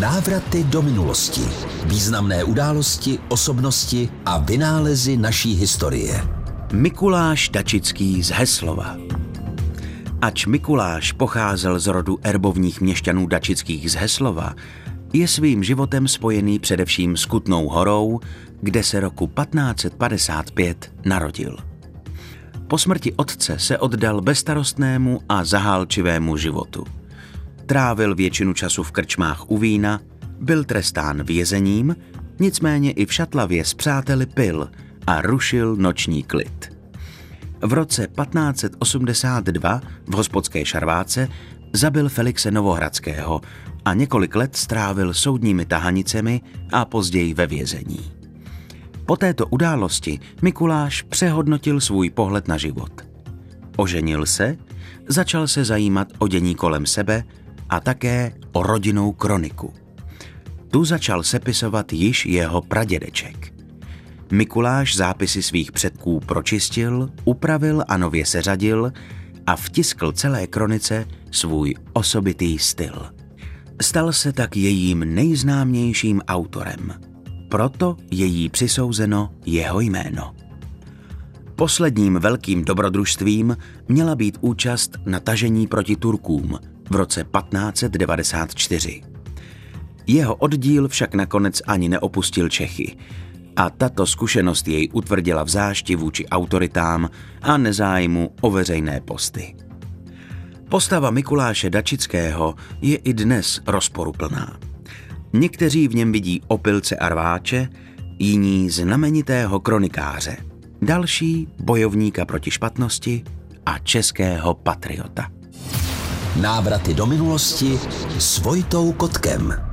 Návraty do minulosti. Významné události, osobnosti a vynálezy naší historie. Mikuláš Dačický z Heslova. Ač Mikuláš pocházel z rodu erbovních měšťanů Dačických z Heslova, je svým životem spojený především s Kutnou horou, kde se roku 1555 narodil. Po smrti otce se oddal bezstarostnému a zahálčivému životu. Trávil většinu času v krčmách u vína, byl trestán vězením, nicméně i v Šatlavě s přáteli pil a rušil noční klid. V roce 1582 v hospodské šarváce zabil Felixe Novohradského a několik let strávil soudními tahanicemi a později ve vězení. Po této události Mikuláš přehodnotil svůj pohled na život. Oženil se, začal se zajímat o dění kolem sebe a také o rodinnou kroniku. Tu začal sepisovat již jeho pradědeček. Mikuláš zápisy svých předků pročistil, upravil a nově seřadil a vtiskl celé kronice svůj osobitý styl. Stal se tak jejím nejznámějším autorem. Proto je jí přisouzeno jeho jméno. Posledním velkým dobrodružstvím měla být účast na tažení proti Turkům v roce 1594. Jeho oddíl však nakonec ani neopustil Čechy a tato zkušenost jej utvrdila v zášti vůči autoritám a nezájmu o veřejné posty. Postava Mikuláše Dačického je i dnes rozporuplná. Někteří v něm vidí opilce a rváče, jiní znamenitého kronikáře, další bojovníka proti špatnosti a českého patriota. Návraty do minulosti s Vojtou Kotkem.